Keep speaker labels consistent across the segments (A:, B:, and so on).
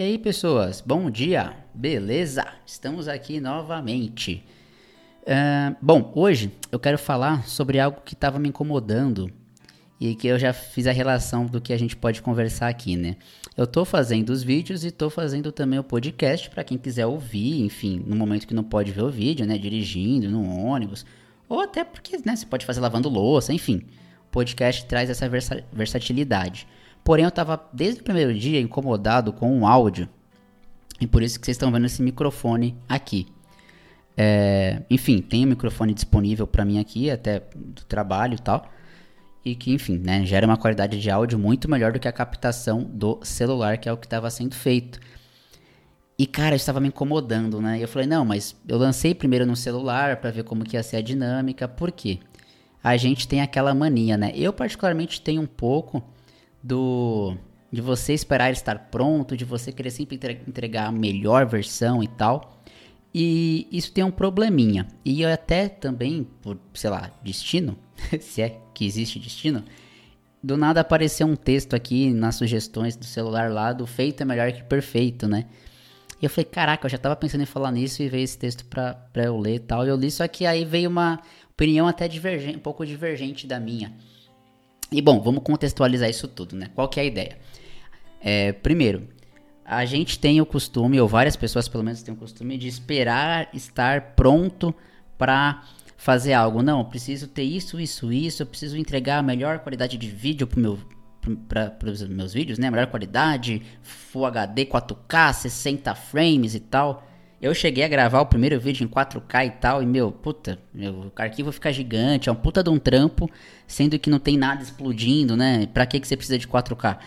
A: E aí, pessoas, bom dia, beleza? Estamos aqui novamente. Uh, bom, hoje eu quero falar sobre algo que estava me incomodando e que eu já fiz a relação do que a gente pode conversar aqui, né? Eu tô fazendo os vídeos e tô fazendo também o podcast para quem quiser ouvir, enfim, no momento que não pode ver o vídeo, né? Dirigindo, no ônibus, ou até porque, né, você pode fazer lavando louça, enfim. O podcast traz essa versa versatilidade. Porém, eu estava desde o primeiro dia incomodado com o áudio. E por isso que vocês estão vendo esse microfone aqui. É, enfim, tem um microfone disponível para mim aqui, até do trabalho e tal e que, enfim, né, gera uma qualidade de áudio muito melhor do que a captação do celular, que é o que estava sendo feito. E, cara, estava me incomodando, né? E eu falei, não, mas eu lancei primeiro no celular para ver como que ia ser a dinâmica. Por quê? A gente tem aquela mania, né? Eu, particularmente, tenho um pouco do... De você esperar estar pronto, de você querer sempre entregar a melhor versão e tal. E isso tem um probleminha. E eu até também, por, sei lá, destino, se é que existe destino, do nada apareceu um texto aqui nas sugestões do celular lá do feito é melhor que perfeito, né? E eu falei, caraca, eu já tava pensando em falar nisso e veio esse texto pra, pra eu ler e tal. E eu li, só que aí veio uma opinião até divergente, um pouco divergente da minha. E bom, vamos contextualizar isso tudo, né? Qual que é a ideia? É, primeiro, a gente tem o costume, ou várias pessoas pelo menos têm o costume, de esperar estar pronto para fazer algo. Não, eu preciso ter isso, isso, isso, eu preciso entregar a melhor qualidade de vídeo para meu, os meus vídeos, né? Melhor qualidade, Full HD, 4K, 60 frames e tal. Eu cheguei a gravar o primeiro vídeo em 4K e tal, e meu, puta, meu, o arquivo fica gigante, é um puta de um trampo, sendo que não tem nada explodindo, né? Pra que, que você precisa de 4K?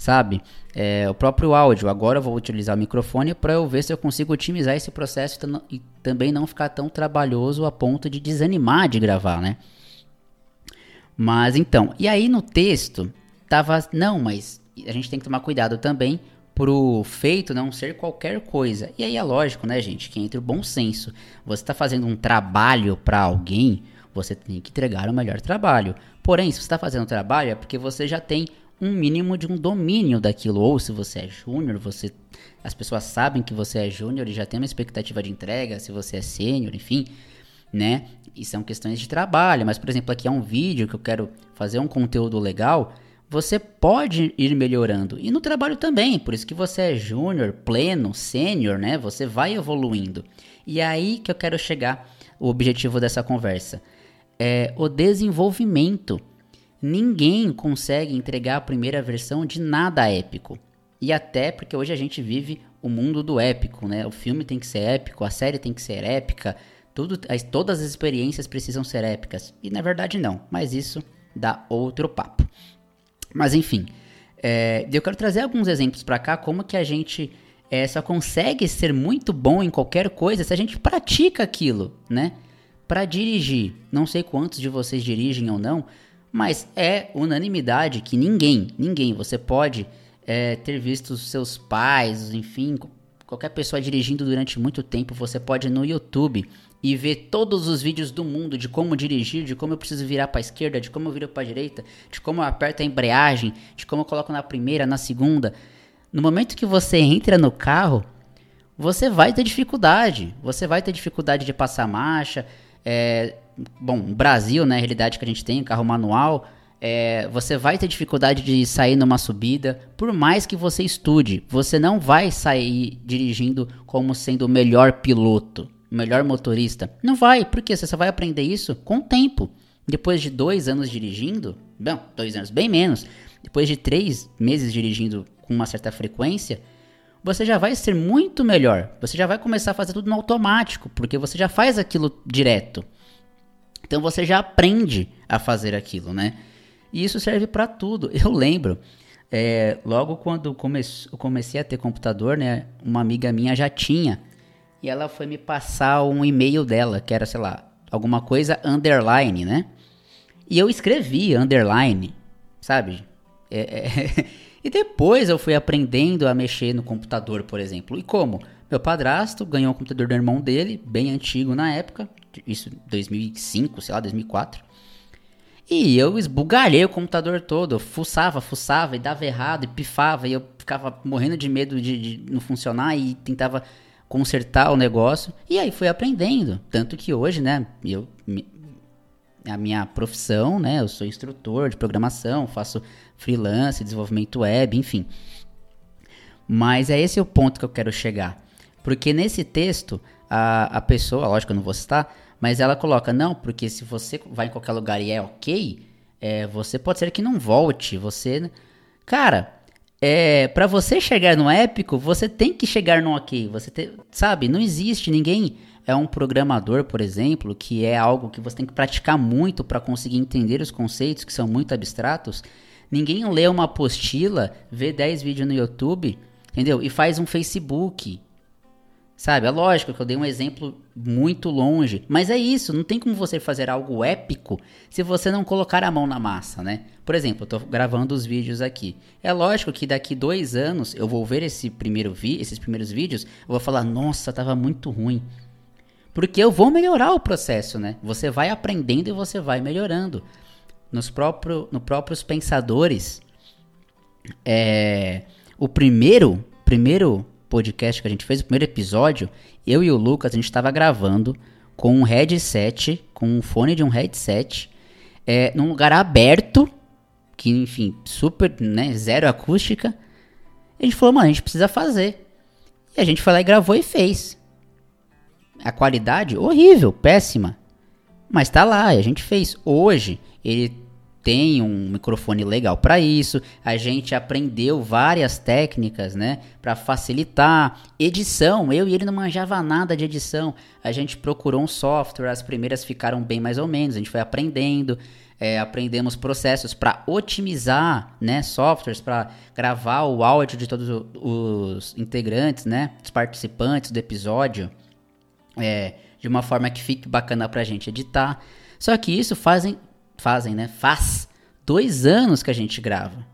A: sabe? É, o próprio áudio. Agora eu vou utilizar o microfone para eu ver se eu consigo otimizar esse processo e também não ficar tão trabalhoso a ponto de desanimar de gravar, né? Mas então, e aí no texto tava, não, mas a gente tem que tomar cuidado também pro feito não ser qualquer coisa. E aí é lógico, né, gente, que entre o bom senso. Você está fazendo um trabalho para alguém, você tem que entregar o melhor trabalho. Porém, se você está fazendo trabalho é porque você já tem um mínimo de um domínio daquilo. Ou se você é júnior, você as pessoas sabem que você é júnior e já tem uma expectativa de entrega, se você é sênior, enfim, né? E são questões de trabalho, mas por exemplo, aqui é um vídeo que eu quero fazer um conteúdo legal, você pode ir melhorando. E no trabalho também, por isso que você é júnior, pleno, sênior, né? Você vai evoluindo. E é aí que eu quero chegar o objetivo dessa conversa. É o desenvolvimento Ninguém consegue entregar a primeira versão de nada épico. E até porque hoje a gente vive o mundo do épico, né? O filme tem que ser épico, a série tem que ser épica, tudo, todas as experiências precisam ser épicas. E na verdade não, mas isso dá outro papo. Mas enfim, é, eu quero trazer alguns exemplos para cá, como que a gente é, só consegue ser muito bom em qualquer coisa se a gente pratica aquilo, né? Para dirigir, não sei quantos de vocês dirigem ou não, mas é unanimidade que ninguém, ninguém, você pode é, ter visto seus pais, enfim, qualquer pessoa dirigindo durante muito tempo, você pode no YouTube e ver todos os vídeos do mundo de como dirigir, de como eu preciso virar para a esquerda, de como eu viro para a direita, de como eu aperto a embreagem, de como eu coloco na primeira, na segunda. No momento que você entra no carro, você vai ter dificuldade. Você vai ter dificuldade de passar marcha. É, bom, Brasil, né, a realidade que a gente tem, carro manual, é, você vai ter dificuldade de sair numa subida, por mais que você estude, você não vai sair dirigindo como sendo o melhor piloto, melhor motorista. Não vai, porque você só vai aprender isso com o tempo. Depois de dois anos dirigindo, bom, dois anos, bem menos, depois de três meses dirigindo com uma certa frequência, você já vai ser muito melhor. Você já vai começar a fazer tudo no automático, porque você já faz aquilo direto. Então você já aprende a fazer aquilo, né? E isso serve para tudo. Eu lembro, é, logo quando eu comecei a ter computador, né? Uma amiga minha já tinha. E ela foi me passar um e-mail dela, que era, sei lá, alguma coisa underline, né? E eu escrevi underline, sabe? É, é, e depois eu fui aprendendo a mexer no computador, por exemplo. E como? Meu padrasto ganhou um computador do irmão dele, bem antigo na época, isso 2005, sei lá, 2004. E eu esbugalhei o computador todo, eu fuçava, fuçava e dava errado e pifava e eu ficava morrendo de medo de, de não funcionar e tentava consertar o negócio. E aí fui aprendendo, tanto que hoje, né, eu a minha profissão, né, eu sou instrutor de programação, faço freelance, desenvolvimento web, enfim. Mas é esse o ponto que eu quero chegar. Porque nesse texto, a, a pessoa, lógico, eu não vou citar, mas ela coloca, não, porque se você vai em qualquer lugar e é ok, é, você pode ser que não volte. Você. Cara, é, para você chegar no épico, você tem que chegar no ok. Você te, sabe, não existe ninguém é um programador, por exemplo, que é algo que você tem que praticar muito para conseguir entender os conceitos que são muito abstratos. Ninguém lê uma apostila, vê 10 vídeos no YouTube, entendeu? E faz um Facebook, Sabe? É lógico que eu dei um exemplo muito longe, mas é isso, não tem como você fazer algo épico se você não colocar a mão na massa, né? Por exemplo, eu tô gravando os vídeos aqui. É lógico que daqui dois anos eu vou ver esse primeiro vi esses primeiros vídeos, eu vou falar, nossa, tava muito ruim. Porque eu vou melhorar o processo, né? Você vai aprendendo e você vai melhorando. Nos próprio, no próprios pensadores, é, o primeiro, primeiro podcast que a gente fez, o primeiro episódio, eu e o Lucas, a gente estava gravando com um headset, com um fone de um headset, é, num lugar aberto, que enfim, super, né, zero acústica. E a gente falou, mano, a gente precisa fazer. E a gente foi lá e gravou e fez. A qualidade, horrível, péssima. Mas tá lá, a gente fez. Hoje, ele tem um microfone legal para isso. A gente aprendeu várias técnicas, né, para facilitar edição. Eu e ele não manjava nada de edição. A gente procurou um software, as primeiras ficaram bem mais ou menos. A gente foi aprendendo, é, aprendemos processos para otimizar, né, softwares para gravar o áudio de todos os integrantes, né, os participantes do episódio, é, de uma forma que fique bacana para a gente editar. Só que isso fazem fazem, né? Faz dois anos que a gente grava.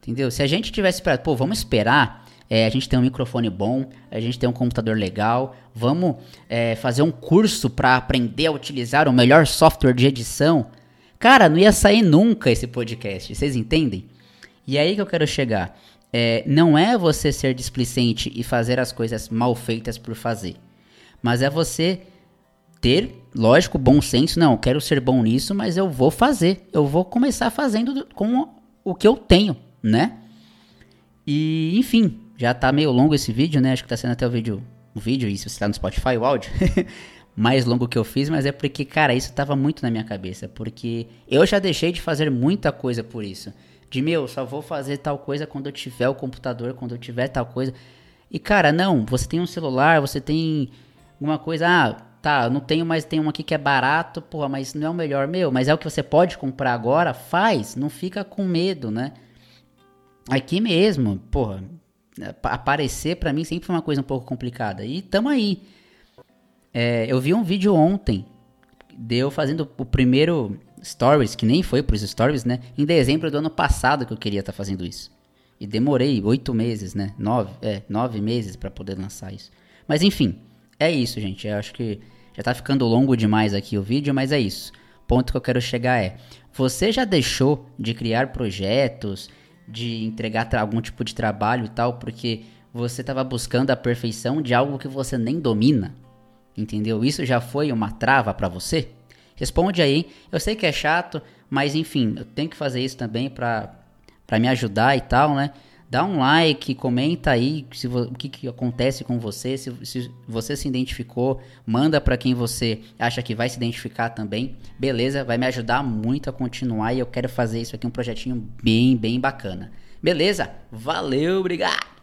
A: Entendeu? Se a gente tivesse esperado, pô, vamos esperar. É, a gente tem um microfone bom, a gente tem um computador legal, vamos é, fazer um curso para aprender a utilizar o melhor software de edição. Cara, não ia sair nunca esse podcast, vocês entendem? E é aí que eu quero chegar. É, não é você ser displicente e fazer as coisas mal feitas por fazer, mas é você ter, lógico, bom senso. Não, quero ser bom nisso, mas eu vou fazer. Eu vou começar fazendo com o que eu tenho, né? E, enfim, já tá meio longo esse vídeo, né? Acho que tá sendo até o vídeo, o vídeo, e se você tá no Spotify, o áudio, mais longo que eu fiz, mas é porque, cara, isso tava muito na minha cabeça, porque eu já deixei de fazer muita coisa por isso. De, meu, só vou fazer tal coisa quando eu tiver o computador, quando eu tiver tal coisa. E, cara, não, você tem um celular, você tem alguma coisa, ah, Tá, não tenho, mas tem um aqui que é barato, porra, mas não é o melhor meu, mas é o que você pode comprar agora, faz, não fica com medo, né? Aqui mesmo, porra, aparecer para mim sempre foi uma coisa um pouco complicada. E tamo aí. É, eu vi um vídeo ontem, deu fazendo o primeiro stories, que nem foi pros stories, né? Em dezembro do ano passado que eu queria estar tá fazendo isso. E demorei oito meses, né? Nove, é, nove meses para poder lançar isso. Mas enfim, é isso, gente. Eu acho que já tá ficando longo demais aqui o vídeo, mas é isso. O ponto que eu quero chegar é: você já deixou de criar projetos, de entregar algum tipo de trabalho e tal, porque você estava buscando a perfeição de algo que você nem domina? Entendeu? Isso já foi uma trava para você? Responde aí. Eu sei que é chato, mas enfim, eu tenho que fazer isso também para me ajudar e tal, né? Dá um like, comenta aí se, o que, que acontece com você, se, se você se identificou, manda para quem você acha que vai se identificar também. Beleza? Vai me ajudar muito a continuar e eu quero fazer isso aqui um projetinho bem, bem bacana. Beleza? Valeu, obrigado!